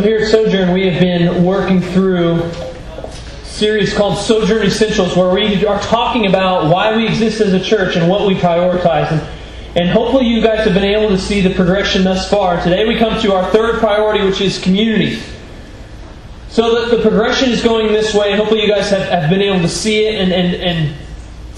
So here at Sojourn, we have been working through a series called Sojourn Essentials, where we are talking about why we exist as a church and what we prioritize. And, and hopefully, you guys have been able to see the progression thus far. Today, we come to our third priority, which is community. So that the progression is going this way, and hopefully, you guys have, have been able to see it and, and, and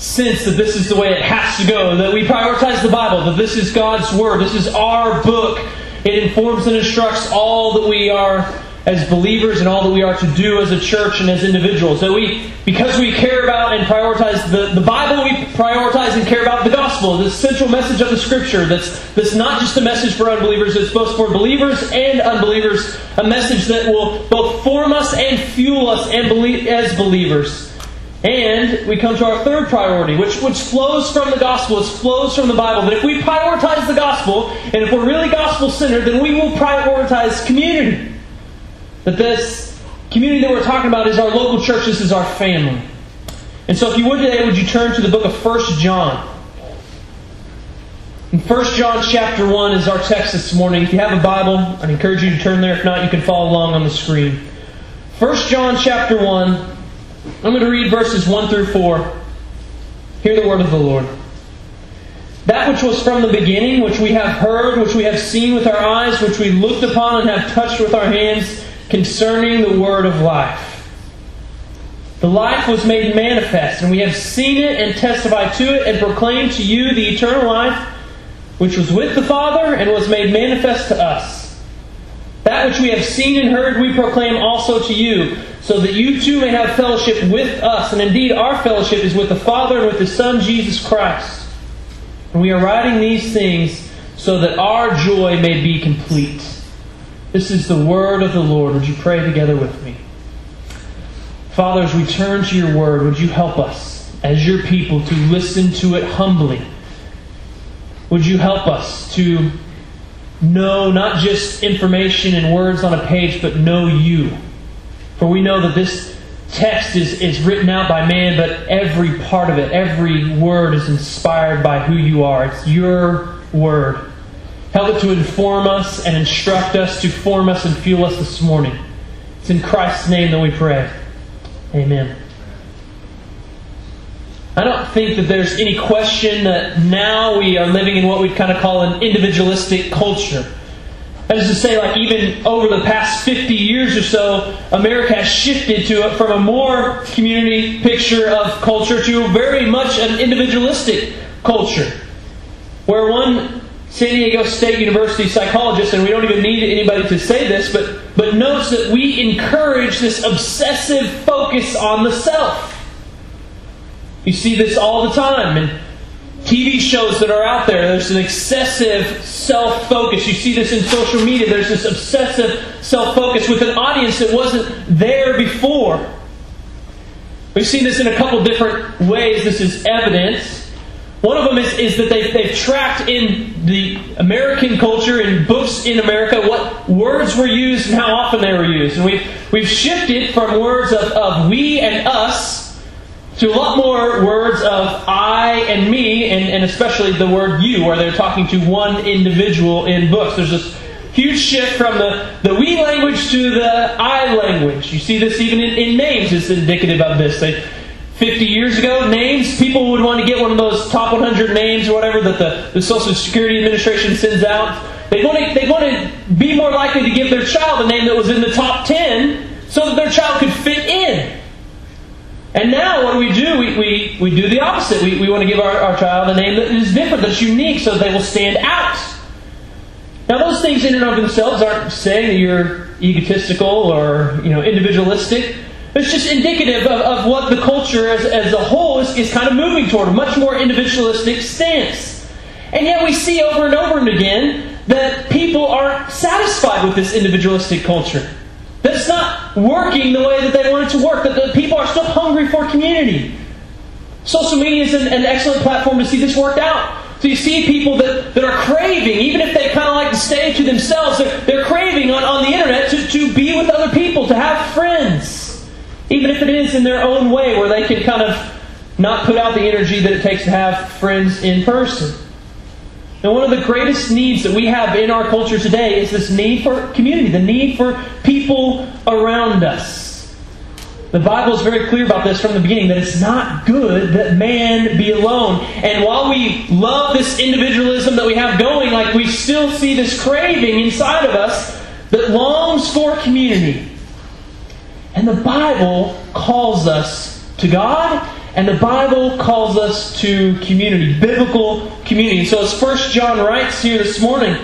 sense that this is the way it has to go. That we prioritize the Bible, that this is God's Word, this is our book it informs and instructs all that we are as believers and all that we are to do as a church and as individuals. That we, because we care about and prioritize the, the Bible, we prioritize and care about the gospel, the central message of the Scripture. That's, that's not just a message for unbelievers, it's both for believers and unbelievers. A message that will both form us and fuel us and believe, as believers. And we come to our third priority, which, which flows from the gospel, it flows from the Bible. That if we prioritize the gospel, and if we're really gospel centered, then we will prioritize community. That this community that we're talking about is our local church, this is our family. And so if you would today, would you turn to the book of 1 John? In 1 John chapter 1 is our text this morning. If you have a Bible, I'd encourage you to turn there. If not, you can follow along on the screen. 1 John chapter 1 I'm going to read verses 1 through 4. Hear the word of the Lord. That which was from the beginning, which we have heard, which we have seen with our eyes, which we looked upon and have touched with our hands, concerning the word of life. The life was made manifest, and we have seen it and testified to it and proclaimed to you the eternal life, which was with the Father and was made manifest to us. That which we have seen and heard, we proclaim also to you so that you too may have fellowship with us. And indeed, our fellowship is with the Father and with the Son, Jesus Christ. And we are writing these things so that our joy may be complete. This is the word of the Lord. Would you pray together with me? Father, as we turn to your word, would you help us as your people to listen to it humbly? Would you help us to know not just information and words on a page, but know you? For we know that this text is, is written out by man, but every part of it, every word is inspired by who you are. It's your word. Help it to inform us and instruct us, to form us and fuel us this morning. It's in Christ's name that we pray. Amen. I don't think that there's any question that now we are living in what we'd kind of call an individualistic culture. That is to say, like even over the past 50 years or so, America has shifted to from a more community picture of culture to very much an individualistic culture. Where one San Diego State University psychologist, and we don't even need anybody to say this, but, but notes that we encourage this obsessive focus on the self. You see this all the time. in TV shows that are out there, there's an excessive self focus. You see this in social media. There's this obsessive self focus with an audience that wasn't there before. We've seen this in a couple different ways. This is evidence. One of them is, is that they've, they've tracked in the American culture, in books in America, what words were used and how often they were used. And we've, we've shifted from words of, of we and us to a lot more words of I and me, and, and especially the word you, where they're talking to one individual in books. There's this huge shift from the, the we language to the I language. You see this even in, in names it's indicative of this. They, 50 years ago, names, people would want to get one of those top 100 names or whatever that the, the Social Security Administration sends out. They want, to, they want to be more likely to give their child a name that was in the top 10 so that their child could fit in. And now what do we do? We, we, we do the opposite. We, we want to give our, our child a name that is different, that's unique, so they will stand out. Now those things in and of themselves aren't saying that you're egotistical or you know individualistic. It's just indicative of, of what the culture as, as a whole is, is kind of moving toward, a much more individualistic stance. And yet we see over and over and again that people aren't satisfied with this individualistic culture. That it's not working the way that they want it to work. That the people are still hungry for community. Social media is an, an excellent platform to see this worked out. So you see people that, that are craving, even if they kind of like to stay to themselves, they're, they're craving on, on the internet to, to be with other people, to have friends. Even if it is in their own way, where they can kind of not put out the energy that it takes to have friends in person. And one of the greatest needs that we have in our culture today is this need for community, the need for people around us. The Bible is very clear about this from the beginning that it's not good that man be alone. And while we love this individualism that we have going, like we still see this craving inside of us that longs for community. And the Bible calls us to God, and the Bible calls us to community, biblical community. So as First John writes here this morning,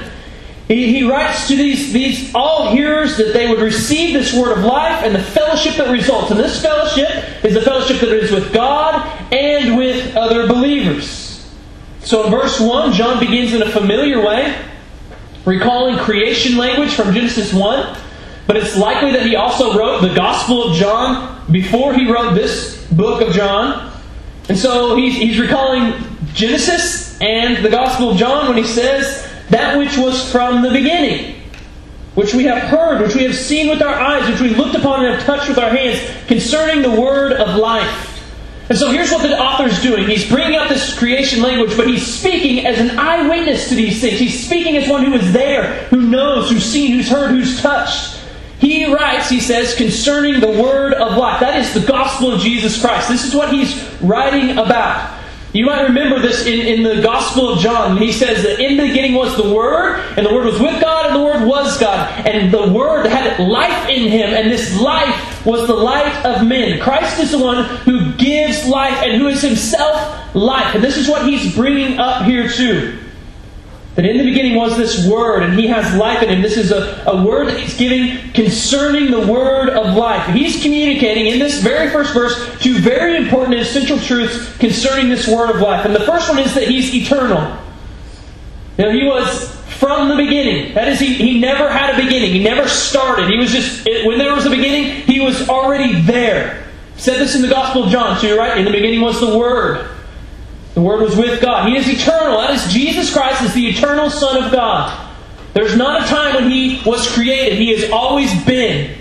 he, he writes to these, these all hearers that they would receive this word of life and the fellowship that results. And this fellowship is a fellowship that is with God and with other believers. So in verse 1, John begins in a familiar way, recalling creation language from Genesis 1. But it's likely that he also wrote the Gospel of John before he wrote this book of John. And so he's, he's recalling Genesis and the Gospel of John when he says, that which was from the beginning, which we have heard, which we have seen with our eyes, which we looked upon and have touched with our hands, concerning the word of life. And so here's what the author's doing. He's bringing up this creation language, but he's speaking as an eyewitness to these things. He's speaking as one who is there, who knows, who's seen, who's heard, who's touched. He writes, he says, concerning the word of life. That is the gospel of Jesus Christ. This is what he's writing about. You might remember this in, in the Gospel of John. He says that in the beginning was the Word, and the Word was with God, and the Word was God. And the Word had life in him, and this life was the light of men. Christ is the one who gives life and who is himself life. And this is what he's bringing up here too. That in the beginning was this Word, and He has life in Him. This is a, a word that He's giving concerning the Word of life. He's communicating in this very first verse two very important and essential truths concerning this Word of life. And the first one is that He's eternal. Now, He was from the beginning. That is, he, he never had a beginning. He never started. He was just, when there was a beginning, He was already there. said this in the Gospel of John, so you're right. In the beginning was the Word. The Word was with God. He is eternal. That is, Jesus Christ is the eternal Son of God. There's not a time when He was created. He has always been.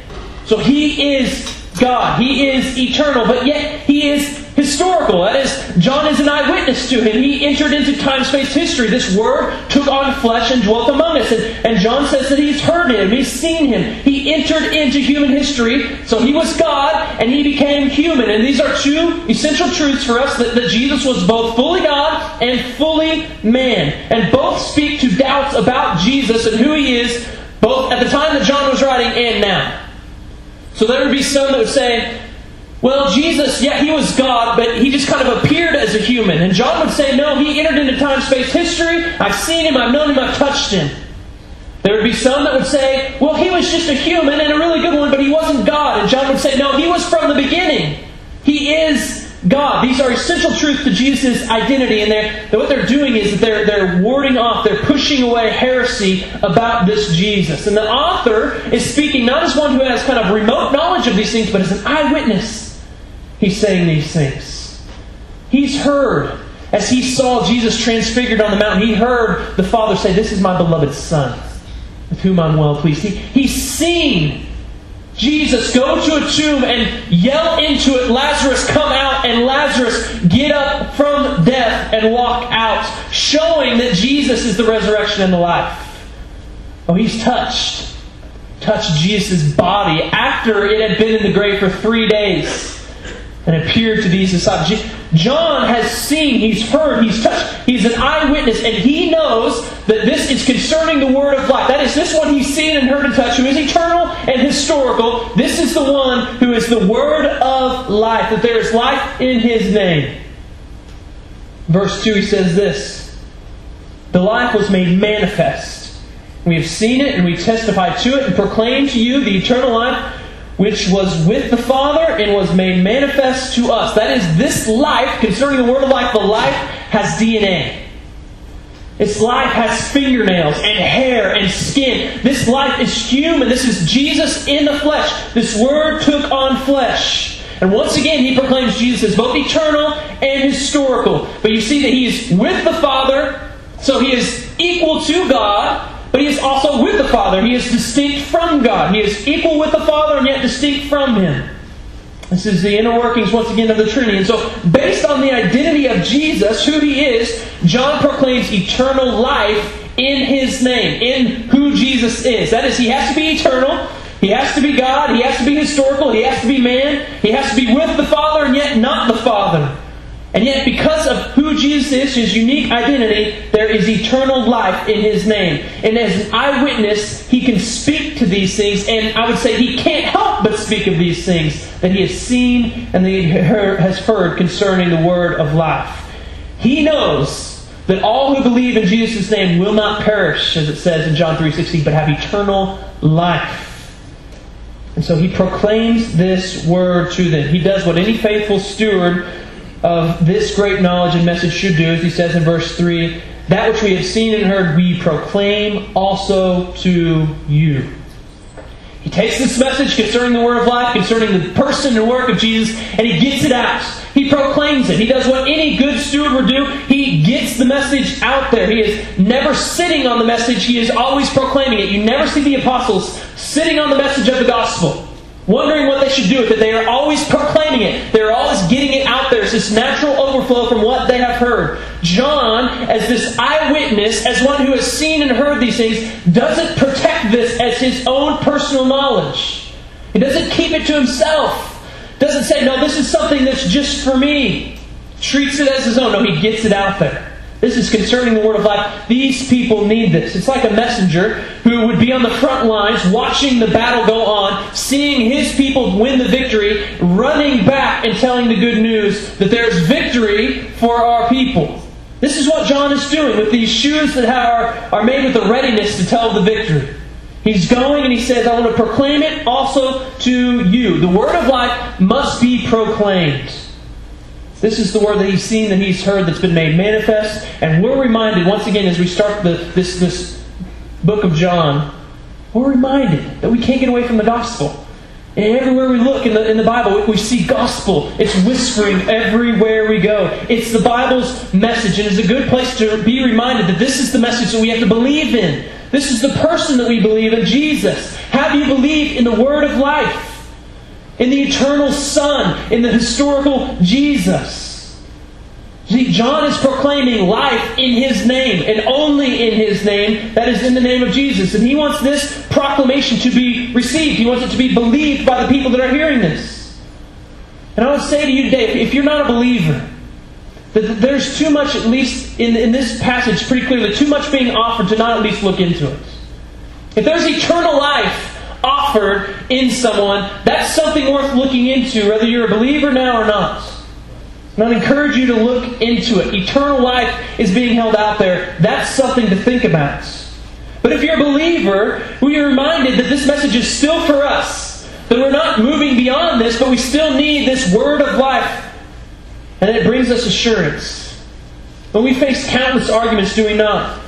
So He is God. He is eternal, but yet He is historical. That is, John is an eyewitness to him. He entered into time space history. This word took on flesh and dwelt among us. And, and John says that he's heard him, he's seen him. He entered into human history. So he was God and he became human. And these are two essential truths for us that, that Jesus was both fully God and fully man. And both speak to doubts about Jesus and who he is, both at the time that John was writing and now. So there would be some that would say, well, Jesus, yeah, he was God, but he just kind of appeared as a human. And John would say, no, he entered into time space history. I've seen him, I've known him, I've touched him. There would be some that would say, well, he was just a human and a really good one, but he wasn't God. And John would say, no, he was from the beginning. He is God. These are essential truths to Jesus' identity, and they're, what they're doing is that they're, they're warding off, they're pushing away heresy about this Jesus. And the author is speaking not as one who has kind of remote knowledge of these things, but as an eyewitness he's saying these things. He's heard, as he saw Jesus transfigured on the mountain, he heard the Father say, This is my beloved Son, with whom I'm well pleased. He, he's seen Jesus go to a tomb and yell into it, Lazarus, come out, and Lazarus get up from death and walk out, showing that Jesus is the resurrection and the life. Oh, he's touched. Touched Jesus' body after it had been in the grave for three days and appeared to these disciples. John has seen, he's heard, he's touched, he's an eyewitness, and he knows that this is concerning the word of life. That is, this one he's seen and heard and touched, who is eternal and historical. This is the one who is the word of life, that there is life in his name. Verse 2, he says this The life was made manifest. We have seen it and we testify to it and proclaim to you the eternal life which was with the Father and was made manifest to us. That is, this life, concerning the word of life, the life has DNA. This life has fingernails and hair and skin. This life is human. This is Jesus in the flesh. This word took on flesh. And once again, he proclaims Jesus as both eternal and historical. But you see that he is with the Father, so he is equal to God, but he is also with the Father. He is distinct from God. He is equal with the Father and yet distinct from Him. This is the inner workings, once again, of the Trinity. And so, based on the identity of Jesus, who he is, John proclaims eternal life in his name, in who Jesus is. That is, he has to be eternal. He has to be God. He has to be historical. He has to be man. He has to be with the Father and yet not the Father. And yet, because of who Jesus is, his unique identity, there is eternal life in his name. And as an eyewitness, he can speak to these things, and I would say he can't help but speak of these things that he has seen and that he has heard concerning the word of life. He knows that all who believe in Jesus' name will not perish, as it says in John 3.16, but have eternal life. And so he proclaims this word to them. He does what any faithful steward of this great knowledge and message should do, as he says in verse 3 that which we have seen and heard, we proclaim also to you. He takes this message concerning the Word of life, concerning the person and work of Jesus, and he gets it out. He proclaims it. He does what any good steward would do. He gets the message out there. He is never sitting on the message, he is always proclaiming it. You never see the apostles sitting on the message of the gospel wondering what they should do with it. They are always proclaiming it. They're always getting it out there. It's this natural overflow from what they have heard. John, as this eyewitness, as one who has seen and heard these things, doesn't protect this as his own personal knowledge. He doesn't keep it to himself. Doesn't say, no, this is something that's just for me. Treats it as his own. No, he gets it out there. This is concerning the Word of life. These people need this. It's like a messenger who would be on the front lines watching the battle go on, seeing his people win the victory, running back and telling the good news that there's victory for our people. This is what John is doing with these shoes that are, are made with the readiness to tell the victory. He's going and he says, I want to proclaim it also to you. The Word of life must be proclaimed. This is the word that he's seen, that he's heard, that's been made manifest. And we're reminded, once again, as we start the, this, this book of John, we're reminded that we can't get away from the gospel. And everywhere we look in the, in the Bible, we see gospel. It's whispering everywhere we go. It's the Bible's message, and it's a good place to be reminded that this is the message that we have to believe in. This is the person that we believe in, Jesus. Have you believed in the Word of life? In the eternal Son, in the historical Jesus. See, John is proclaiming life in his name, and only in his name, that is in the name of Jesus. And he wants this proclamation to be received. He wants it to be believed by the people that are hearing this. And I would say to you today, if you're not a believer, that there's too much, at least in, in this passage pretty clearly, too much being offered to not at least look into it. If there's eternal life, offered in someone, that's something worth looking into, whether you're a believer now or not. And I'd encourage you to look into it. Eternal life is being held out there. That's something to think about. But if you're a believer, we are reminded that this message is still for us. That we're not moving beyond this, but we still need this word of life. And it brings us assurance. But we face countless arguments, do we not?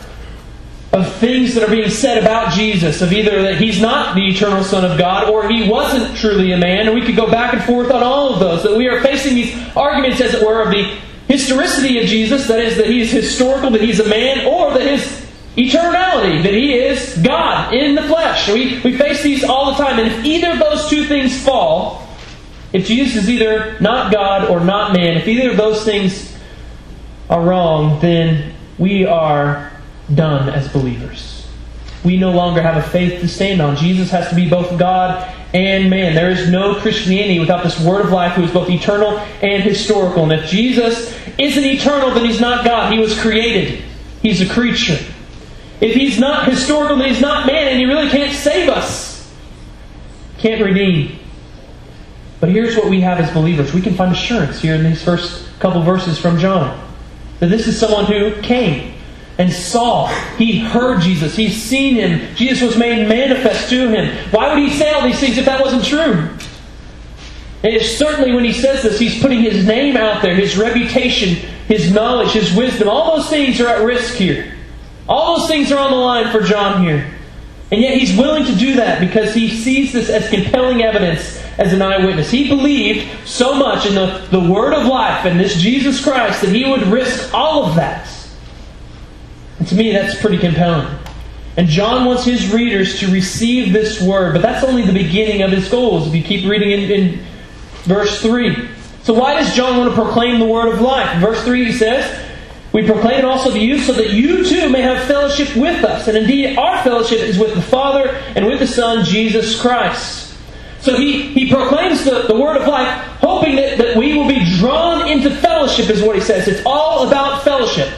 Of things that are being said about Jesus, of either that he's not the eternal Son of God or he wasn't truly a man, and we could go back and forth on all of those. That we are facing these arguments, as it were, of the historicity of Jesus, that is, that he's historical, that he's a man, or that his eternality, that he is God in the flesh. We, we face these all the time, and if either of those two things fall, if Jesus is either not God or not man, if either of those things are wrong, then we are done as believers. We no longer have a faith to stand on. Jesus has to be both God and man. There is no Christianity without this Word of life who is both eternal and historical. And if Jesus isn't eternal, then he's not God. He was created, he's a creature. If he's not historical, then he's not man, and he really can't save us, can't redeem. But here's what we have as believers we can find assurance here in these first couple verses from John that this is someone who came and saw. He heard Jesus. He's seen him. Jesus was made manifest to him. Why would he say all these things if that wasn't true? And certainly when he says this, he's putting his name out there, his reputation, his knowledge, his wisdom. All those things are at risk here. All those things are on the line for John here. And yet he's willing to do that because he sees this as compelling evidence as an eyewitness. He believed so much in the, the word of life and this Jesus Christ that he would risk all of that and to me, that's pretty compelling. And John wants his readers to receive this word, but that's only the beginning of his goals. If you keep reading in, in Verse 3. So why does John want to proclaim the word of life? Verse 3 he says, We proclaim it also to you so that you too may have fellowship with us. And indeed, our fellowship is with the Father and with the Son, Jesus Christ. So he, he proclaims the, the word of life, hoping that, that we will be drawn into fellowship, is what he says. It's all about fellowship.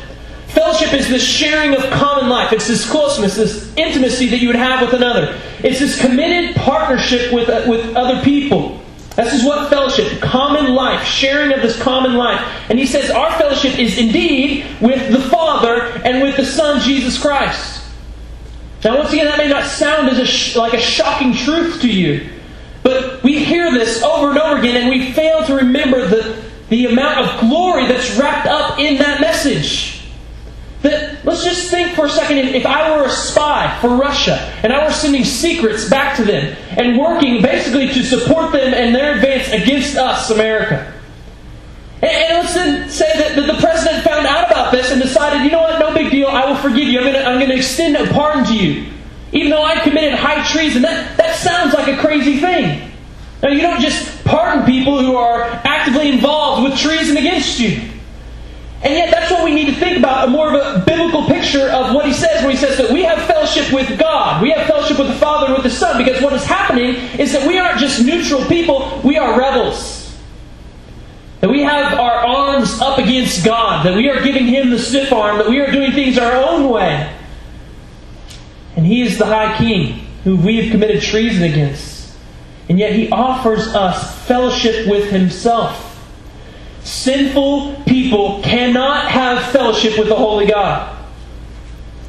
Fellowship is this sharing of common life. It's this closeness, this intimacy that you would have with another. It's this committed partnership with, uh, with other people. This is what fellowship, common life, sharing of this common life. And he says our fellowship is indeed with the Father and with the Son, Jesus Christ. Now, once again, that may not sound as a sh- like a shocking truth to you, but we hear this over and over again, and we fail to remember the, the amount of glory that's wrapped up in that message. Let's just think for a second if I were a spy for Russia and I were sending secrets back to them and working basically to support them and their advance against us, America. And, and let's then say that, that the president found out about this and decided, you know what, no big deal, I will forgive you. I'm going to, I'm to extend a pardon to you. Even though I committed high treason. That, that sounds like a crazy thing. Now, you don't just pardon people who are actively involved with treason against you. And yet, that's what we need to think about a more of a biblical picture of what he says where he says that we have fellowship with God. We have fellowship with the Father and with the Son. Because what is happening is that we aren't just neutral people, we are rebels. That we have our arms up against God. That we are giving Him the stiff arm. That we are doing things our own way. And He is the High King who we have committed treason against. And yet He offers us fellowship with Himself. Sinful people cannot have fellowship with the Holy God.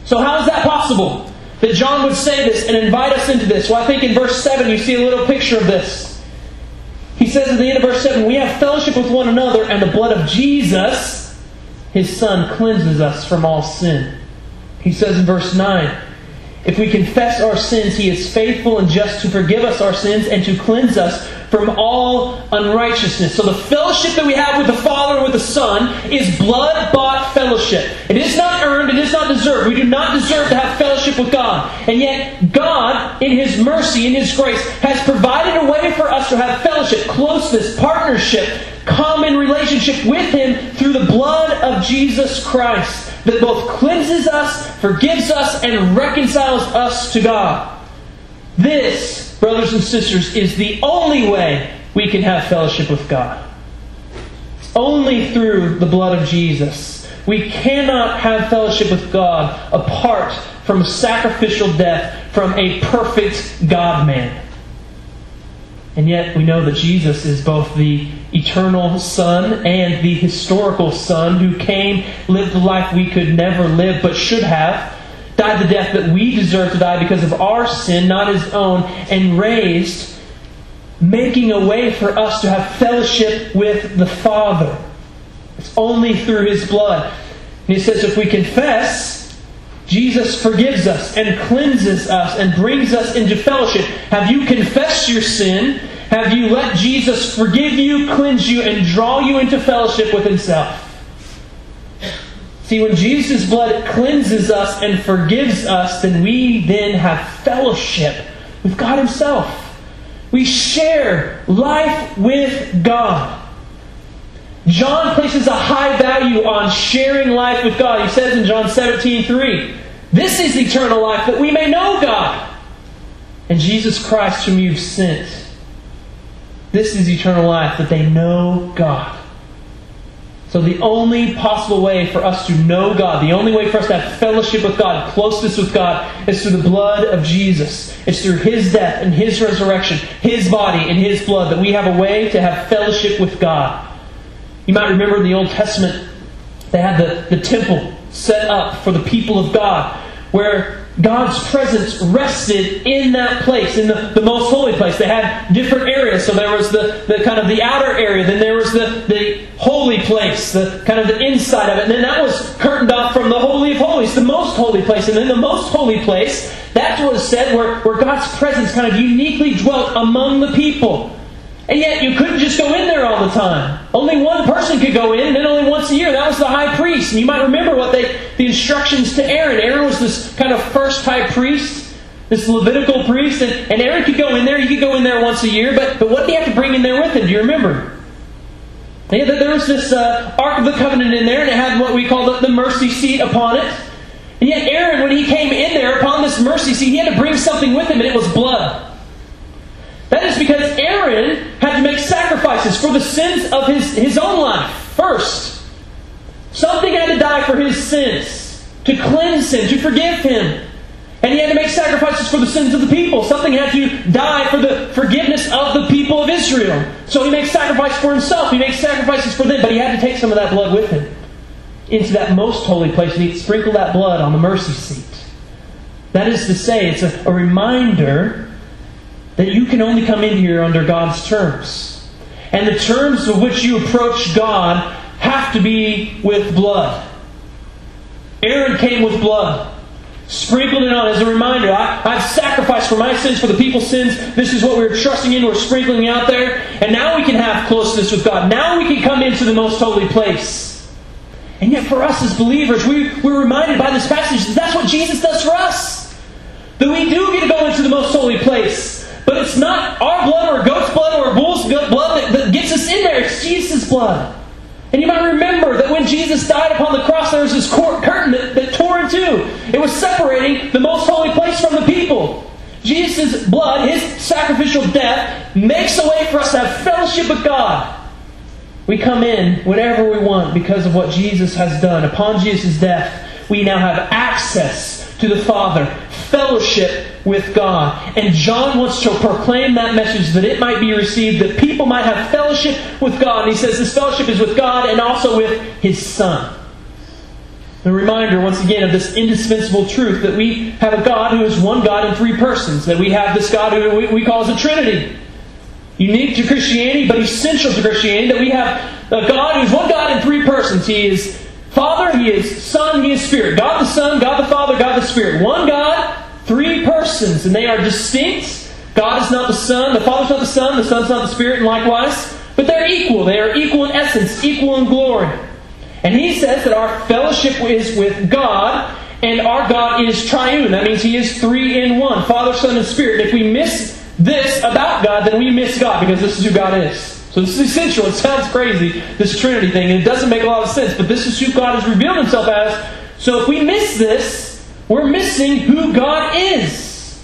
So, how is that possible? That John would say this and invite us into this? Well, I think in verse 7 you see a little picture of this. He says at the end of verse 7 We have fellowship with one another, and the blood of Jesus, his Son, cleanses us from all sin. He says in verse 9 If we confess our sins, he is faithful and just to forgive us our sins and to cleanse us from all unrighteousness. So the fellowship that we have with the Father and with the Son is blood bought fellowship. It is not earned, it is not deserved. We do not deserve to have fellowship with God. And yet, God, in His mercy, in His grace, has provided a way for us to have fellowship, closeness, partnership, common relationship with Him through the blood of Jesus Christ that both cleanses us, forgives us, and reconciles us to God. This brothers and sisters, is the only way we can have fellowship with God. Only through the blood of Jesus. We cannot have fellowship with God apart from sacrificial death from a perfect God man. And yet we know that Jesus is both the eternal Son and the historical Son who came, lived the life we could never live but should have died the death that we deserve to die because of our sin, not his own, and raised, making a way for us to have fellowship with the Father. It's only through his blood. And he says, if we confess, Jesus forgives us and cleanses us and brings us into fellowship. Have you confessed your sin? Have you let Jesus forgive you, cleanse you, and draw you into fellowship with himself? See, when Jesus' blood cleanses us and forgives us, then we then have fellowship with God Himself. We share life with God. John places a high value on sharing life with God. He says in John 17 3, This is eternal life, that we may know God and Jesus Christ, whom you've sent. This is eternal life, that they know God. So, the only possible way for us to know God, the only way for us to have fellowship with God, closeness with God, is through the blood of Jesus. It's through His death and His resurrection, His body and His blood, that we have a way to have fellowship with God. You might remember in the Old Testament, they had the, the temple set up for the people of God, where God's presence rested in that place, in the, the most holy place. They had different areas. So there was the, the kind of the outer area, then there was the, the holy place, the kind of the inside of it. And then that was curtained off from the Holy of Holies, the most holy place. And then the most holy place, that's what is said where, where God's presence kind of uniquely dwelt among the people. And yet you couldn't just go in there all the time. Only one person could go in, and then only once a year. That was the high priest. And you might remember what they the instructions to Aaron. Aaron was this kind of first high priest. this Levitical priest, and, and Aaron could go in there. He could go in there once a year, but, but what did he have to bring in there with him? Do you remember? Yeah, there was this uh, Ark of the Covenant in there, and it had what we call the, the mercy seat upon it. And yet, Aaron, when he came in there upon this mercy seat, he had to bring something with him, and it was blood. That is because Aaron had to make sacrifices for the sins of his, his own life first. Something had to die for his sins, to cleanse him, to forgive him. And he had to make sacrifices for the sins of the people. Something had to die for the forgiveness of the people of Israel. So he makes sacrifice for himself. He makes sacrifices for them, but he had to take some of that blood with him into that most holy place and he'd sprinkle that blood on the mercy seat. That is to say, it's a, a reminder that you can only come in here under God's terms. And the terms of which you approach God have to be with blood. Aaron came with blood sprinkled it on as a reminder. I, have sacrificed for my sins, for the people's sins. This is what we're trusting in. We're sprinkling out there. And now we can have closeness with God. Now we can come into the most holy place. And yet, for us as believers, we, we're reminded by this passage that that's what Jesus does for us. That we do get to go into the most holy place. But it's not our blood or goat's blood or bull's blood that, that gets us in there. It's Jesus' blood. And you might remember that when Jesus died upon the cross, there was this curtain that, that tore in two. It was separating the most holy place from the people. Jesus' blood, his sacrificial death, makes a way for us to have fellowship with God. We come in whenever we want because of what Jesus has done. Upon Jesus' death, we now have access to the Father, fellowship with God. And John wants to proclaim that message that it might be received, that people might have fellowship with God. And he says this fellowship is with God and also with His Son. A reminder, once again, of this indispensable truth that we have a God who is one God in three persons, that we have this God who we call as a Trinity. Unique to Christianity, but essential to Christianity, that we have a God who is one God in three persons. He is Father, He is Son, He is Spirit. God the Son, God the Father, God the Spirit. One God, three persons, and they are distinct. God is not the Son, the Father is not the Son, the Son is not the Spirit, and likewise. But they're equal. They are equal in essence, equal in glory. And he says that our fellowship is with God, and our God is triune. That means he is three in one Father, Son, and Spirit. If we miss this about God, then we miss God because this is who God is. So this is essential. It sounds crazy, this Trinity thing, and it doesn't make a lot of sense, but this is who God has revealed himself as. So if we miss this, we're missing who God is.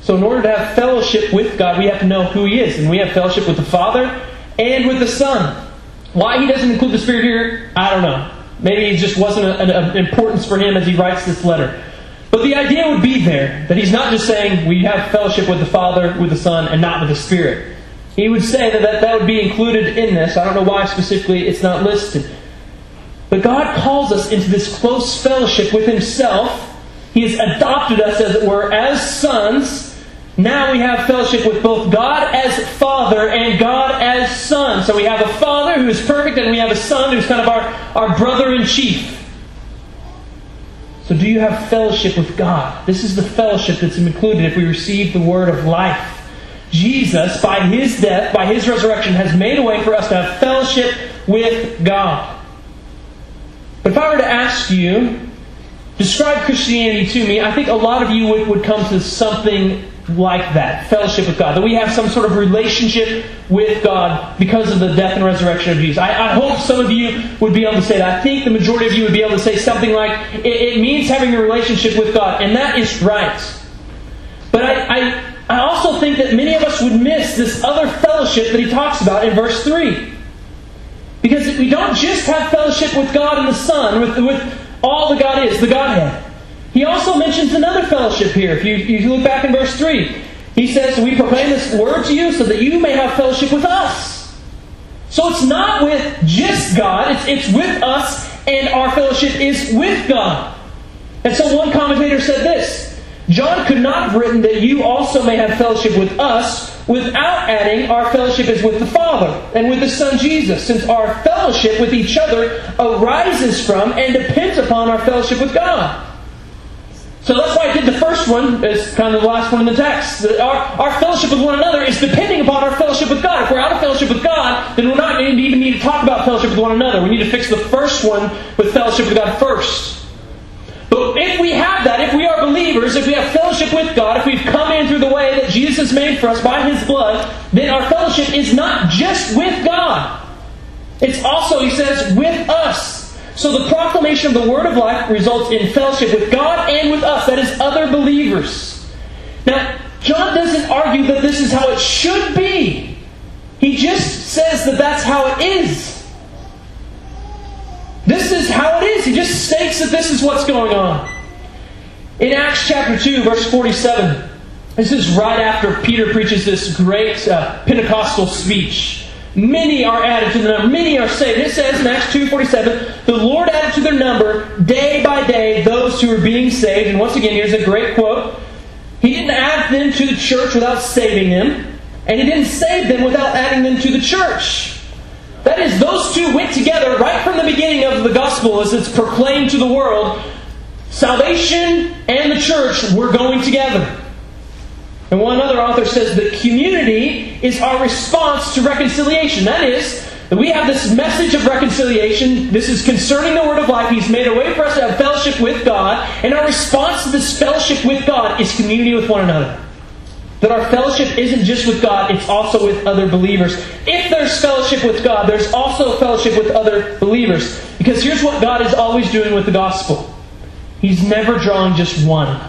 So in order to have fellowship with God, we have to know who He is. And we have fellowship with the Father and with the Son. Why He doesn't include the Spirit here, I don't know. Maybe it just wasn't an importance for Him as He writes this letter. But the idea would be there that He's not just saying we have fellowship with the Father, with the Son, and not with the Spirit. He would say that, that that would be included in this. I don't know why specifically it's not listed. But God calls us into this close fellowship with Himself. He has adopted us, as it were, as sons. Now we have fellowship with both God as Father and God as Son. So we have a Father who is perfect, and we have a Son who's kind of our, our brother in chief. So, do you have fellowship with God? This is the fellowship that's included if we receive the word of life. Jesus, by his death, by his resurrection, has made a way for us to have fellowship with God. But if I were to ask you, describe Christianity to me, I think a lot of you would, would come to something like that fellowship with God. That we have some sort of relationship with God because of the death and resurrection of Jesus. I, I hope some of you would be able to say that. I think the majority of you would be able to say something like, it, it means having a relationship with God. And that is right. But I, I I also think that many of us would miss this other fellowship that he talks about in verse 3. Because we don't just have fellowship with God and the Son, with, with all the God is, the Godhead. He also mentions another fellowship here. If you, if you look back in verse 3, he says, We proclaim this word to you so that you may have fellowship with us. So it's not with just God, it's, it's with us, and our fellowship is with God. And so one commentator said this John could not have written that you also may have fellowship with us without adding our fellowship is with the Father and with the Son Jesus, since our fellowship with each other arises from and depends upon our fellowship with God. So that's why I did the first one as kind of the last one in the text. Our, our fellowship with one another is depending upon our fellowship with God. If we're out of fellowship with God, then we're not going to even need to talk about fellowship with one another. We need to fix the first one with fellowship with God first. But if we have that, if we are believers, if we have fellowship with God, if we've come in through the way that Jesus has made for us by His blood, then our fellowship is not just with God. It's also, he says, with us. So the proclamation of the Word of life results in fellowship with God and with us, that is, other believers. Now, John doesn't argue that this is how it should be. He just says that that's how it is. This is how it is. Just states that this is what's going on. In Acts chapter 2, verse 47, this is right after Peter preaches this great uh, Pentecostal speech. Many are added to the number. Many are saved. It says in Acts 2.47, the Lord added to their number day by day those who were being saved. And once again, here's a great quote. He didn't add them to the church without saving them. And he didn't save them without adding them to the church. That is, those two went together right from the beginning of the gospel as it's proclaimed to the world. Salvation and the church were going together. And one other author says the community is our response to reconciliation. That is, that we have this message of reconciliation. This is concerning the Word of life. He's made a way for us to have fellowship with God. And our response to this fellowship with God is community with one another. That our fellowship isn't just with God, it's also with other believers. If there's fellowship with God, there's also fellowship with other believers. Because here's what God is always doing with the gospel He's never drawing just one.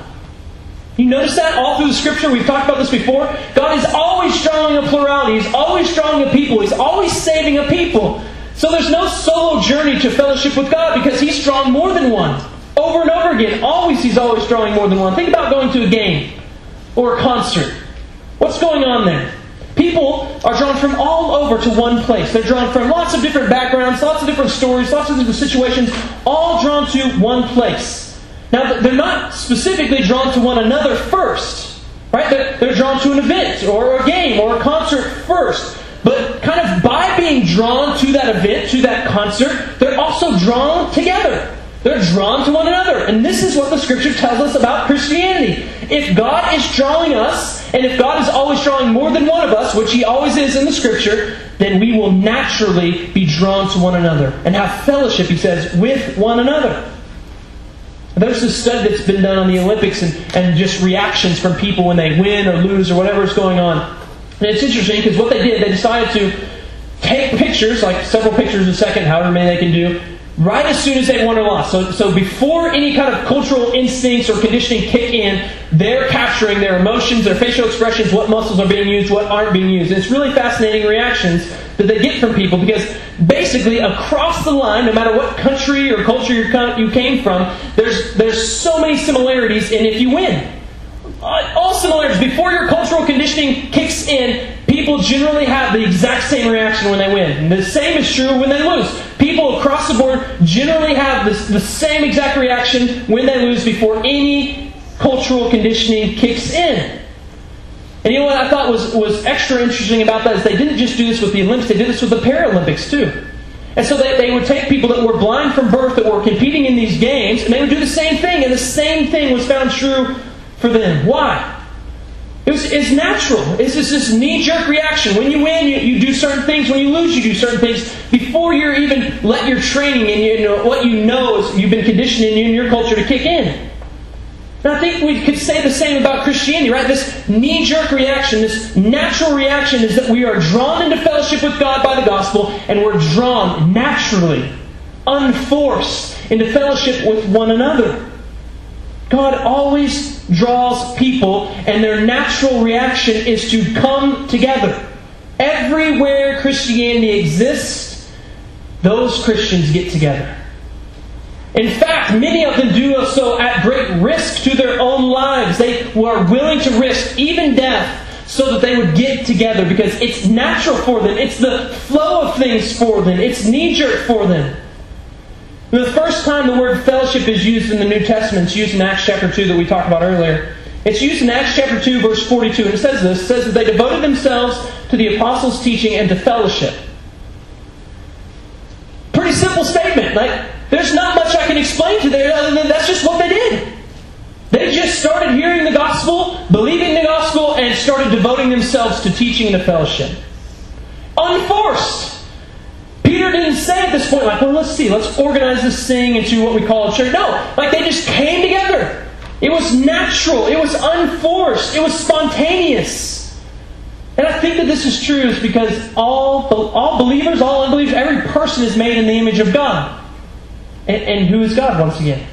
You notice that all through the scripture? We've talked about this before. God is always drawing a plurality. He's always drawing a people. He's always saving a people. So there's no solo journey to fellowship with God because He's drawing more than one. Over and over again. Always He's always drawing more than one. Think about going to a game or a concert. What's going on there? People are drawn from all over to one place. They're drawn from lots of different backgrounds, lots of different stories, lots of different situations, all drawn to one place. Now, they're not specifically drawn to one another first, right? They're, they're drawn to an event or a game or a concert first. But kind of by being drawn to that event, to that concert, they're also drawn together. They're drawn to one another. And this is what the scripture tells us about Christianity. If God is drawing us, and if God is always drawing more than one of us, which He always is in the scripture, then we will naturally be drawn to one another and have fellowship, He says, with one another. There's this study that's been done on the Olympics and, and just reactions from people when they win or lose or whatever is going on. And it's interesting because what they did, they decided to take pictures, like several pictures a second, however many they can do, right as soon as they won or lost. So, so before any kind of cultural instincts or conditioning kick in, they're capturing their emotions, their facial expressions, what muscles are being used, what aren't being used. And it's really fascinating reactions that they get from people because basically across the line, no matter what country or culture you came from, there's, there's so many similarities in if you win. Uh, all similarities. Before your cultural conditioning kicks in, people generally have the exact same reaction when they win. And the same is true when they lose. People across the board generally have this, the same exact reaction when they lose before any cultural conditioning kicks in. And you know what I thought was, was extra interesting about that is they didn't just do this with the Olympics, they did this with the Paralympics too. And so they, they would take people that were blind from birth that were competing in these games, and they would do the same thing, and the same thing was found true for them. Why? It's natural. It's just this knee jerk reaction. When you win, you, you do certain things. When you lose, you do certain things. Before you're even let your training and you know, what you know is you've been conditioning in your culture to kick in. And I think we could say the same about Christianity, right? This knee jerk reaction, this natural reaction is that we are drawn into fellowship with God by the gospel, and we're drawn naturally, unforced, into fellowship with one another. God always draws people, and their natural reaction is to come together. Everywhere Christianity exists, those Christians get together. In fact, many of them do so at great risk to their own lives. They were willing to risk even death so that they would get together because it's natural for them. It's the flow of things for them. It's knee jerk for them. The first time the word fellowship is used in the New Testament, it's used in Acts chapter 2 that we talked about earlier. It's used in Acts chapter 2, verse 42, and it says this. It says that they devoted themselves to the apostles' teaching and to fellowship. Pretty simple statement. Like, there's not much I can explain to there other than that's just what they did. They just started hearing the gospel, believing the gospel, and started devoting themselves to teaching the fellowship. Unforced. Peter didn't say at this point, like, well, let's see, let's organize this thing into what we call a church. No, like they just came together. It was natural, it was unforced, it was spontaneous. And I think that this is true is because all, all believers, all unbelievers, every person is made in the image of God. And, and who is God once again?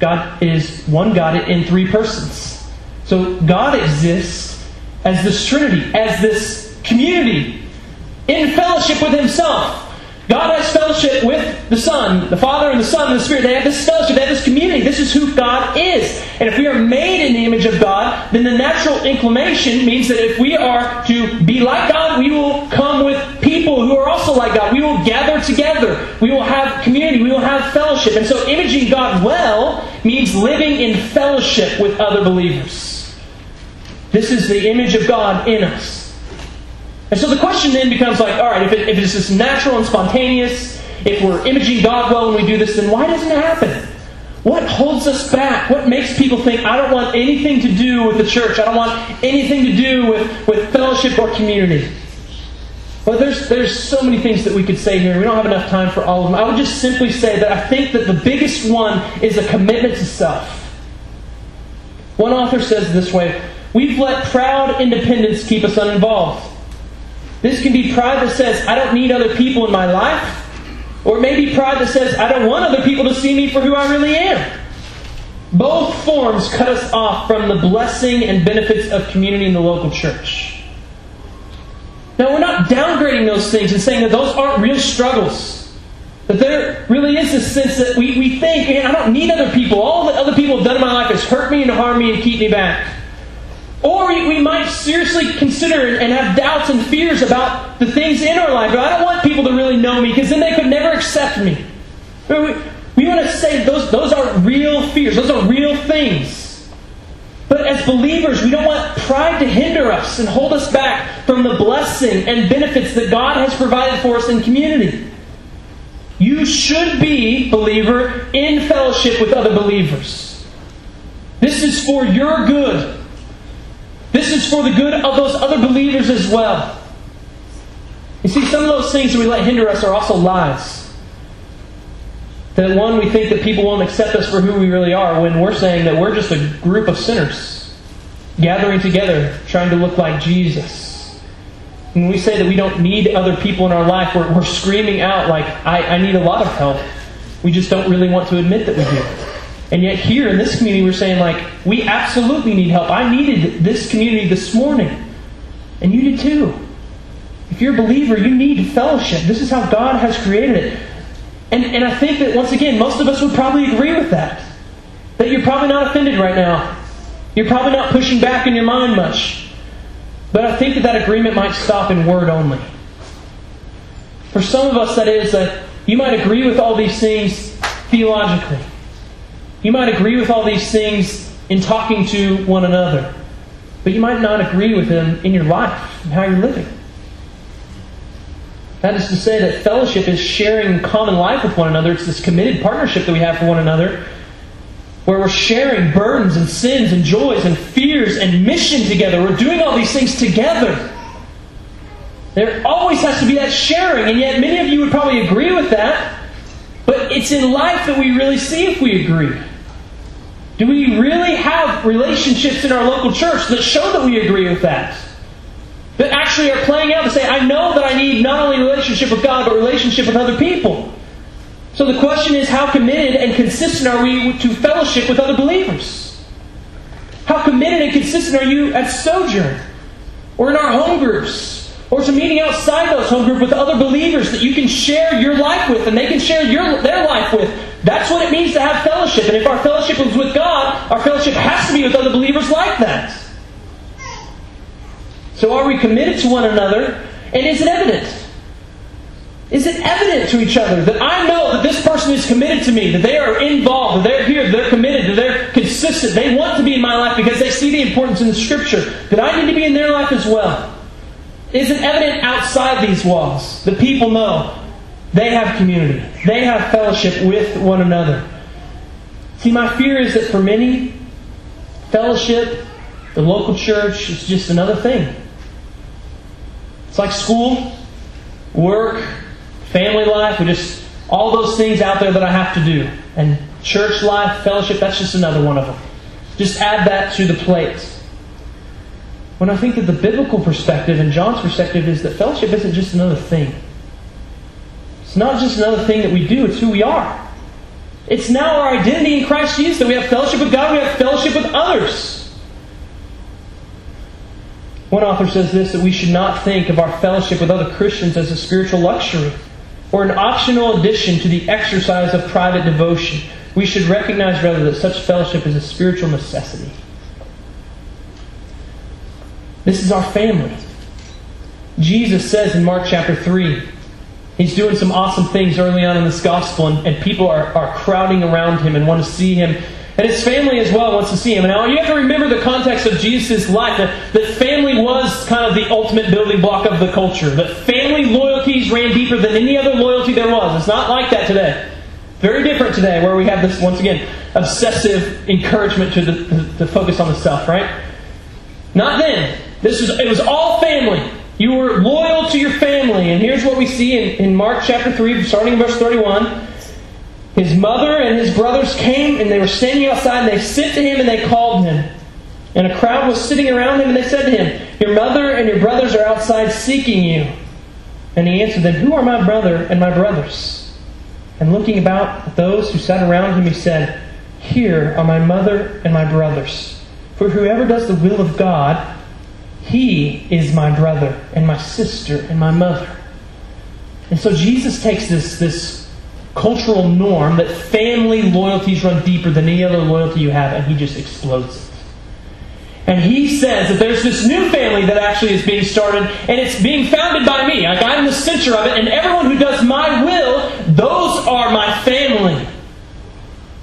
God is one God in three persons. So God exists as this Trinity, as this community, in fellowship with Himself. God has fellowship with the Son, the Father and the Son and the Spirit. They have this fellowship, they have this community. This is who God is. And if we are made in the image of God, then the natural inclination means that if we are to be like God, we will come with people who are also like God. We will gather together. We will have community. We will have fellowship. And so imaging God well means living in fellowship with other believers. This is the image of God in us. And so the question then becomes like, all right, if, it, if it's just natural and spontaneous, if we're imaging God well when we do this, then why doesn't it happen? What holds us back? What makes people think, I don't want anything to do with the church? I don't want anything to do with, with fellowship or community? Well, there's, there's so many things that we could say here. We don't have enough time for all of them. I would just simply say that I think that the biggest one is a commitment to self. One author says this way We've let proud independence keep us uninvolved. This can be pride that says, I don't need other people in my life. Or maybe pride that says, I don't want other people to see me for who I really am. Both forms cut us off from the blessing and benefits of community in the local church. Now, we're not downgrading those things and saying that those aren't real struggles. That there really is this sense that we, we think, man, I don't need other people. All that other people have done in my life has hurt me and harmed me and keep me back. Or we might seriously consider and have doubts and fears about the things in our life. I don't want people to really know me because then they could never accept me. We, we want to say those, those are real fears, those are real things. But as believers, we don't want pride to hinder us and hold us back from the blessing and benefits that God has provided for us in community. You should be, believer, in fellowship with other believers. This is for your good. This is for the good of those other believers as well. You see, some of those things that we let hinder us are also lies. That one, we think that people won't accept us for who we really are when we're saying that we're just a group of sinners gathering together trying to look like Jesus. When we say that we don't need other people in our life, we're, we're screaming out like, I, I need a lot of help. We just don't really want to admit that we do. And yet, here in this community, we're saying, like, we absolutely need help. I needed this community this morning. And you did too. If you're a believer, you need fellowship. This is how God has created it. And, and I think that, once again, most of us would probably agree with that. That you're probably not offended right now. You're probably not pushing back in your mind much. But I think that that agreement might stop in word only. For some of us, that is that you might agree with all these things theologically. You might agree with all these things in talking to one another, but you might not agree with them in your life and how you're living. That is to say that fellowship is sharing common life with one another. It's this committed partnership that we have for one another, where we're sharing burdens and sins and joys and fears and mission together. We're doing all these things together. There always has to be that sharing, and yet many of you would probably agree with that. But it's in life that we really see if we agree. Do we really have relationships in our local church that show that we agree with that? That actually are playing out to say, I know that I need not only relationship with God, but relationship with other people. So the question is, how committed and consistent are we to fellowship with other believers? How committed and consistent are you at Sojourn? Or in our home groups? Or to meeting outside of those home groups with other believers that you can share your life with and they can share your, their life with that's what it means to have fellowship. And if our fellowship is with God, our fellowship has to be with other believers like that. So are we committed to one another? And is it evident? Is it evident to each other that I know that this person is committed to me, that they are involved, that they're here, that they're committed, that they're consistent, they want to be in my life because they see the importance in the Scripture, that I need to be in their life as well? Is it evident outside these walls The people know they have community. They have fellowship with one another. See, my fear is that for many, fellowship, the local church, is just another thing. It's like school, work, family life, we just all those things out there that I have to do. And church life, fellowship, that's just another one of them. Just add that to the plate. When I think that the biblical perspective and John's perspective is that fellowship isn't just another thing. It's not just another thing that we do, it's who we are. It's now our identity in Christ Jesus that we have fellowship with God, we have fellowship with others. One author says this that we should not think of our fellowship with other Christians as a spiritual luxury or an optional addition to the exercise of private devotion. We should recognize rather that such fellowship is a spiritual necessity. This is our family. Jesus says in Mark chapter 3, he's doing some awesome things early on in this gospel, and, and people are, are crowding around him and want to see him and his family as well wants to see him. Now, you have to remember the context of Jesus' life that, that family was kind of the ultimate building block of the culture. That family loyalties ran deeper than any other loyalty there was. It's not like that today. Very different today, where we have this, once again, obsessive encouragement to, the, to focus on the self, right? Not then. This was, it was all family. You were loyal to your family. And here's what we see in, in Mark chapter 3, starting in verse 31. His mother and his brothers came and they were standing outside and they sent to him and they called him. And a crowd was sitting around him and they said to him, Your mother and your brothers are outside seeking you. And he answered them, Who are my brother and my brothers? And looking about at those who sat around him, he said, Here are my mother and my brothers. For whoever does the will of God, he is my brother and my sister and my mother. And so Jesus takes this, this cultural norm that family loyalties run deeper than any other loyalty you have, and he just explodes it. And he says that there's this new family that actually is being started, and it's being founded by me. Like I'm the center of it, and everyone who does my will, those are my family.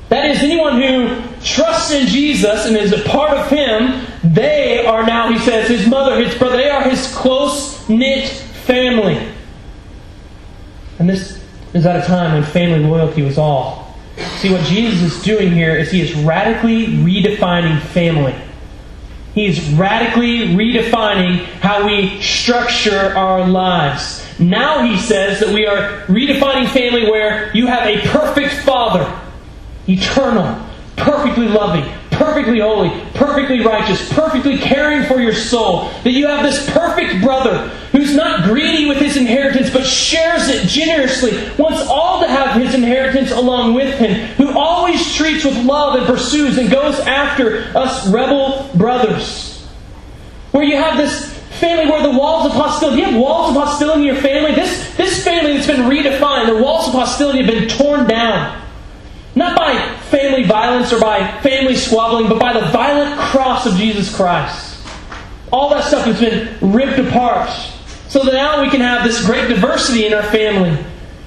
That is, anyone who trusts in Jesus and is a part of Him, they are now, he says, his mother, his brother, they are his close knit family. And this is at a time when family loyalty was all. See, what Jesus is doing here is he is radically redefining family. He is radically redefining how we structure our lives. Now he says that we are redefining family where you have a perfect father, eternal, perfectly loving, perfectly holy, perfectly righteous, perfectly caring for your soul. That you have this perfect brother who's not greedy with his inheritance but shares it generously, wants all to have his inheritance along with him, who always treats with love and pursues and goes after us rebel brothers. Where you have this family where the walls of hostility, you have walls of hostility in your family. This, this family that's been redefined, the walls of hostility have been torn down. Not by family violence or by family squabbling, but by the violent cross of Jesus Christ. All that stuff has been ripped apart. So that now we can have this great diversity in our family,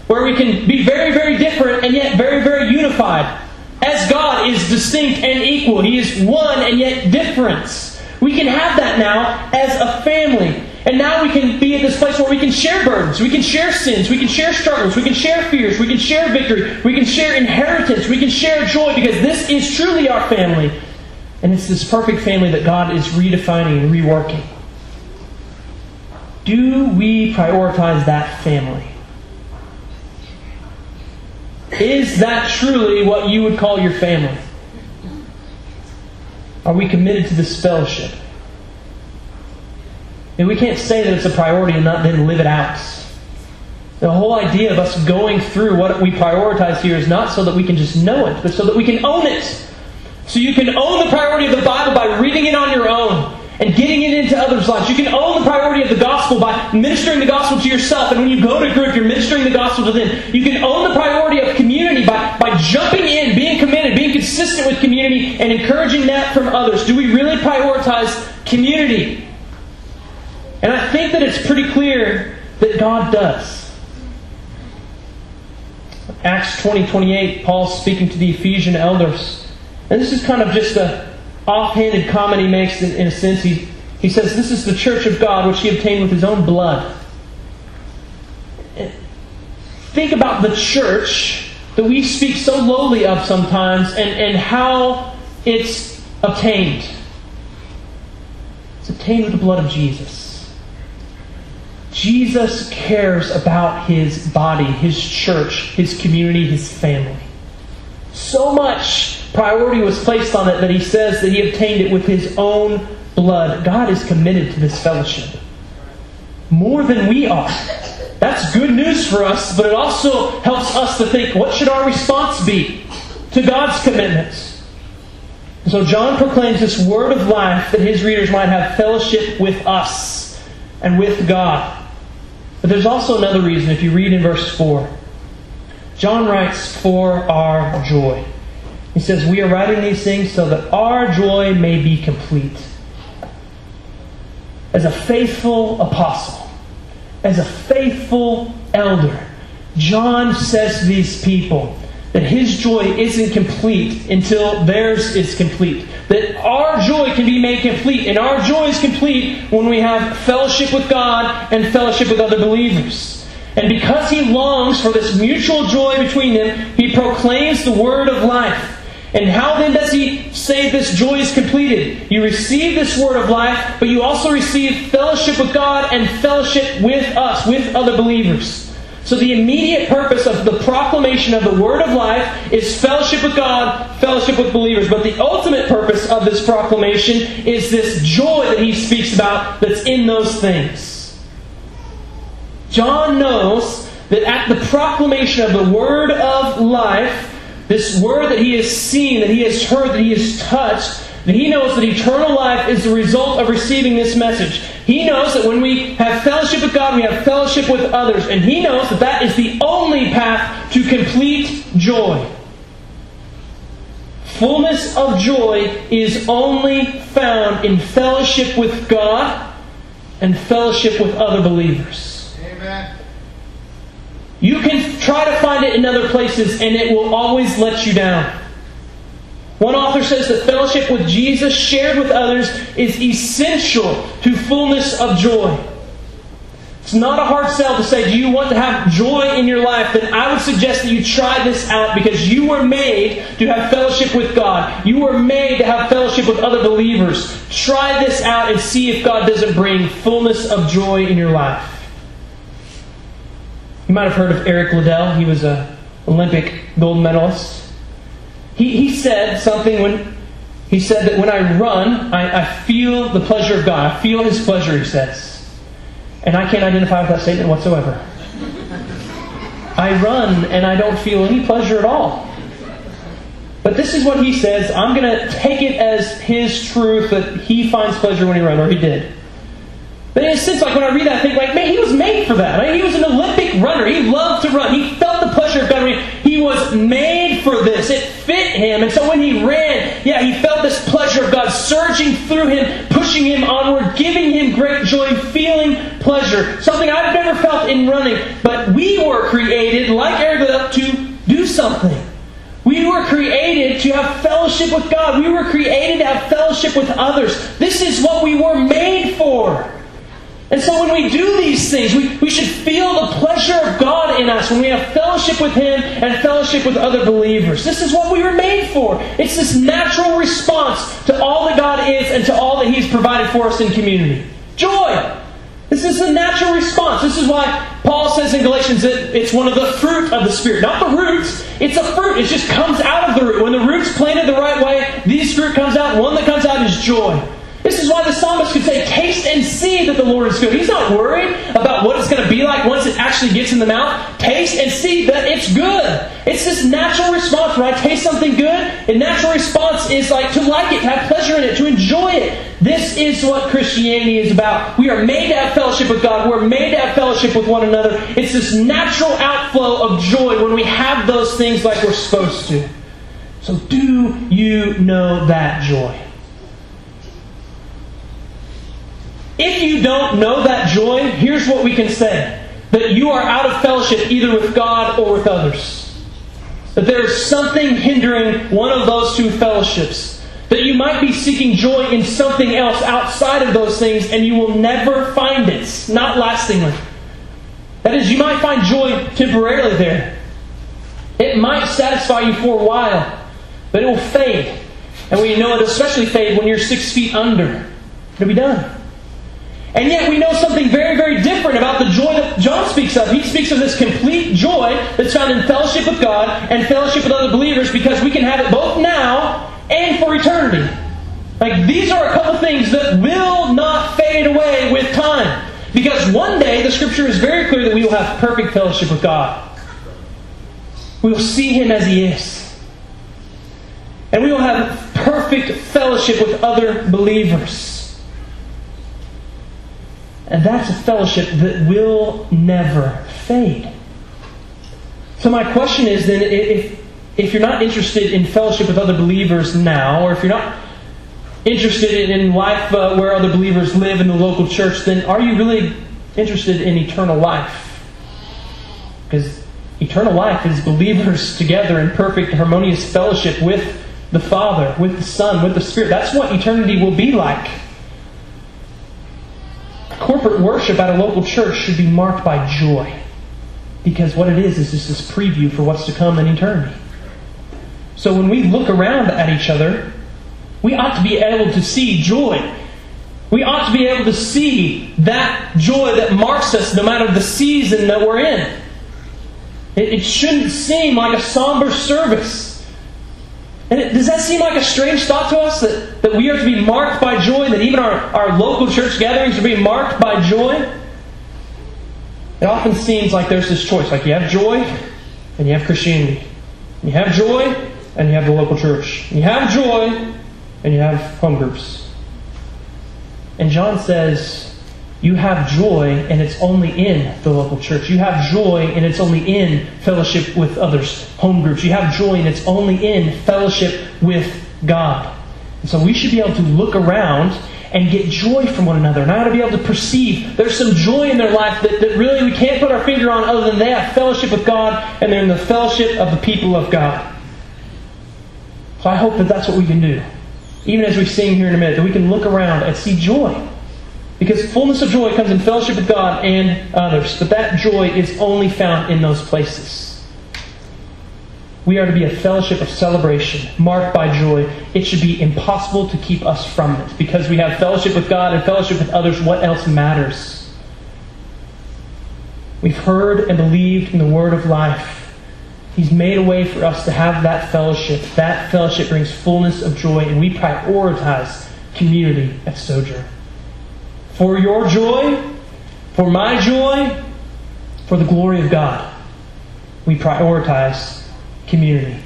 where we can be very, very different and yet very, very unified. As God is distinct and equal, He is one and yet different. We can have that now as a family. And now we can be at this place where we can share burdens, we can share sins, we can share struggles, we can share fears, we can share victory, we can share inheritance, we can share joy because this is truly our family. And it's this perfect family that God is redefining and reworking. Do we prioritize that family? Is that truly what you would call your family? Are we committed to this fellowship? And we can't say that it's a priority and not then live it out. The whole idea of us going through what we prioritize here is not so that we can just know it, but so that we can own it. So you can own the priority of the Bible by reading it on your own and getting it into others' lives. You can own the priority of the gospel by ministering the gospel to yourself. And when you go to a group, you're ministering the gospel to them. You can own the priority of community by, by jumping in, being committed, being consistent with community, and encouraging that from others. Do we really prioritize community? And I think that it's pretty clear that God does. Acts 20 28, Paul's speaking to the Ephesian elders. And this is kind of just a offhanded comment he makes in, in a sense. He, he says, This is the church of God which he obtained with his own blood. Think about the church that we speak so lowly of sometimes and, and how it's obtained. It's obtained with the blood of Jesus. Jesus cares about his body, his church, his community, his family. So much priority was placed on it that he says that he obtained it with his own blood. God is committed to this fellowship more than we are. That's good news for us, but it also helps us to think what should our response be to God's commitments? So John proclaims this word of life that his readers might have fellowship with us and with God. But there's also another reason if you read in verse 4. John writes, For our joy. He says, We are writing these things so that our joy may be complete. As a faithful apostle, as a faithful elder, John says to these people that his joy isn't complete until theirs is complete. That our joy can be made complete, and our joy is complete when we have fellowship with God and fellowship with other believers. And because he longs for this mutual joy between them, he proclaims the word of life. And how then does he say this joy is completed? You receive this word of life, but you also receive fellowship with God and fellowship with us, with other believers. So the immediate purpose of the proclamation of the word of life is fellowship with God, fellowship with believers. But the ultimate purpose of this proclamation is this joy that he speaks about that's in those things. John knows that at the proclamation of the word of life, this word that he has seen, that he has heard, that he has touched, that he knows that eternal life is the result of receiving this message. He knows that when we have fellowship with God, we have fellowship with others. And he knows that that is the only path to complete joy. Fullness of joy is only found in fellowship with God and fellowship with other believers. Amen. You can try to find it in other places, and it will always let you down. One author says that fellowship with Jesus shared with others is essential to fullness of joy. It's not a hard sell to say, Do you want to have joy in your life? Then I would suggest that you try this out because you were made to have fellowship with God. You were made to have fellowship with other believers. Try this out and see if God doesn't bring fullness of joy in your life. You might have heard of Eric Liddell. He was an Olympic gold medalist. He, he said something when he said that when I run, I, I feel the pleasure of God. I feel His pleasure, he says. And I can't identify with that statement whatsoever. I run and I don't feel any pleasure at all. But this is what he says. I'm going to take it as his truth that he finds pleasure when he runs, or he did. But in a sense, like when I read that, I think, like, man, he was made for that. Right? He was an Olympic runner. He loved to run. He felt the pleasure of God. He was made for this. It fit him. And so when he ran, yeah, he felt this pleasure of God surging through him, pushing him onward, giving him great joy, feeling pleasure. Something I've never felt in running. But we were created, like Eric, to do something. We were created to have fellowship with God. We were created to have fellowship with others. This is what we were made for. And so when we do these things, we, we should feel the pleasure of God in us when we have fellowship with Him and fellowship with other believers. This is what we were made for. It's this natural response to all that God is and to all that He's provided for us in community. Joy. This is the natural response. This is why Paul says in Galatians that it's one of the fruit of the Spirit. Not the roots. It's a fruit. It just comes out of the root. When the root's planted the right way, these fruit comes out. One that comes out is joy. This is why the psalmist could say, Taste and see that the Lord is good. He's not worried about what it's going to be like once it actually gets in the mouth. Taste and see that it's good. It's this natural response when I taste something good. A natural response is like to like it, to have pleasure in it, to enjoy it. This is what Christianity is about. We are made to have fellowship with God. We're made to have fellowship with one another. It's this natural outflow of joy when we have those things like we're supposed to. So, do you know that joy? If you don't know that joy, here's what we can say that you are out of fellowship either with God or with others. That there is something hindering one of those two fellowships. That you might be seeking joy in something else outside of those things and you will never find it, not lastingly. That is, you might find joy temporarily there. It might satisfy you for a while, but it will fade. And we know it especially fade when you're six feet under. It'll be done. And yet we know something very, very different about the joy that John speaks of. He speaks of this complete joy that's found in fellowship with God and fellowship with other believers because we can have it both now and for eternity. Like these are a couple things that will not fade away with time. Because one day the scripture is very clear that we will have perfect fellowship with God. We will see Him as He is. And we will have perfect fellowship with other believers. And that's a fellowship that will never fade. So, my question is then if, if you're not interested in fellowship with other believers now, or if you're not interested in life uh, where other believers live in the local church, then are you really interested in eternal life? Because eternal life is believers together in perfect, harmonious fellowship with the Father, with the Son, with the Spirit. That's what eternity will be like. Corporate worship at a local church should be marked by joy. Because what it is is just this preview for what's to come in eternity. So when we look around at each other, we ought to be able to see joy. We ought to be able to see that joy that marks us no matter the season that we're in. It, shouldn't seem like a somber service. And it, does that seem like a strange thought to us that, that we are to be marked by joy, that even our, our local church gatherings are being marked by joy? It often seems like there's this choice like you have joy and you have Christianity. You have joy and you have the local church. You have joy and you have home groups. And John says, you have joy and it's only in the local church. You have joy and it's only in fellowship with others, home groups. You have joy and it's only in fellowship with God. And so we should be able to look around and get joy from one another. And I ought to be able to perceive there's some joy in their life that, that really we can't put our finger on other than they have fellowship with God and they're in the fellowship of the people of God. So I hope that that's what we can do. Even as we sing here in a minute, that we can look around and see joy. Because fullness of joy comes in fellowship with God and others. But that joy is only found in those places. We are to be a fellowship of celebration, marked by joy. It should be impossible to keep us from it. Because we have fellowship with God and fellowship with others, what else matters? We've heard and believed in the word of life. He's made a way for us to have that fellowship. That fellowship brings fullness of joy, and we prioritize community at Sojourn for your joy, for my joy, for the glory of God. We prioritize community.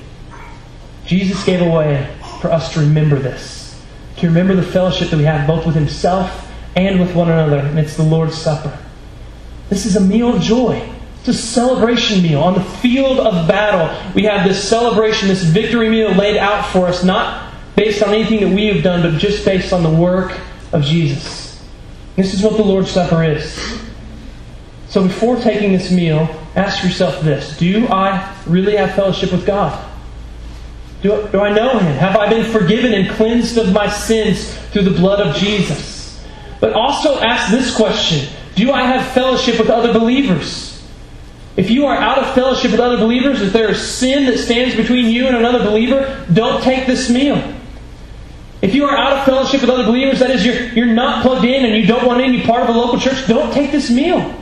Jesus gave a way for us to remember this, to remember the fellowship that we have both with Himself and with one another, and it's the Lord's Supper. This is a meal of joy. It's a celebration meal. On the field of battle, we have this celebration, this victory meal laid out for us, not based on anything that we have done, but just based on the work of Jesus. This is what the Lord's Supper is. So before taking this meal, ask yourself this Do I really have fellowship with God? Do, do I know Him? Have I been forgiven and cleansed of my sins through the blood of Jesus? But also ask this question Do I have fellowship with other believers? If you are out of fellowship with other believers, if there is sin that stands between you and another believer, don't take this meal. If you are out of fellowship with other believers, that is, you're, you're not plugged in and you don't want any part of a local church, don't take this meal.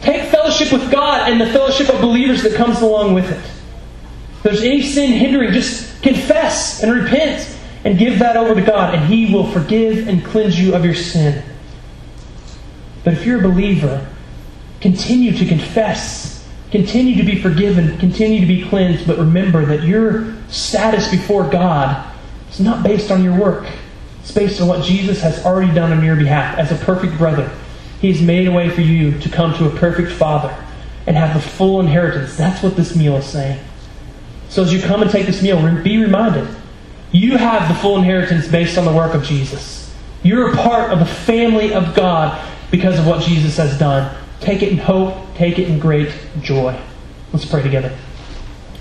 Take fellowship with God and the fellowship of believers that comes along with it. If there's any sin hindering, just confess and repent and give that over to God, and He will forgive and cleanse you of your sin. But if you're a believer, continue to confess, continue to be forgiven, continue to be cleansed, but remember that your status before God it's not based on your work. It's based on what Jesus has already done on your behalf as a perfect brother. He has made a way for you to come to a perfect father and have the full inheritance. That's what this meal is saying. So as you come and take this meal, be reminded you have the full inheritance based on the work of Jesus. You're a part of the family of God because of what Jesus has done. Take it in hope, take it in great joy. Let's pray together.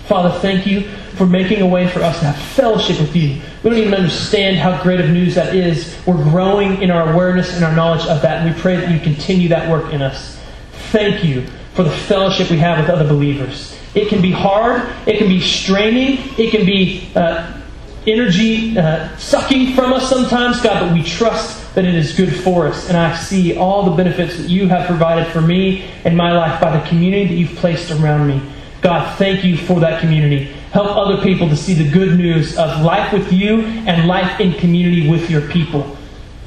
Father, thank you for making a way for us to have fellowship with you. We don't even understand how great of news that is. We're growing in our awareness and our knowledge of that, and we pray that you continue that work in us. Thank you for the fellowship we have with other believers. It can be hard, it can be straining, it can be uh, energy uh, sucking from us sometimes, God, but we trust that it is good for us. And I see all the benefits that you have provided for me and my life by the community that you've placed around me. God, thank you for that community. Help other people to see the good news of life with you and life in community with your people.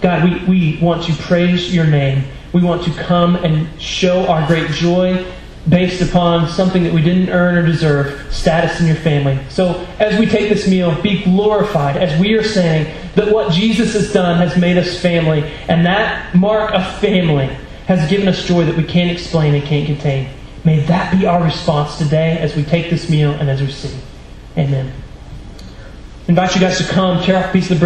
God, we, we want to praise your name. We want to come and show our great joy based upon something that we didn't earn or deserve status in your family. So, as we take this meal, be glorified as we are saying that what Jesus has done has made us family, and that mark of family has given us joy that we can't explain and can't contain. May that be our response today as we take this meal and as we sing. Amen. I invite you guys to come, tear off a piece of the bread.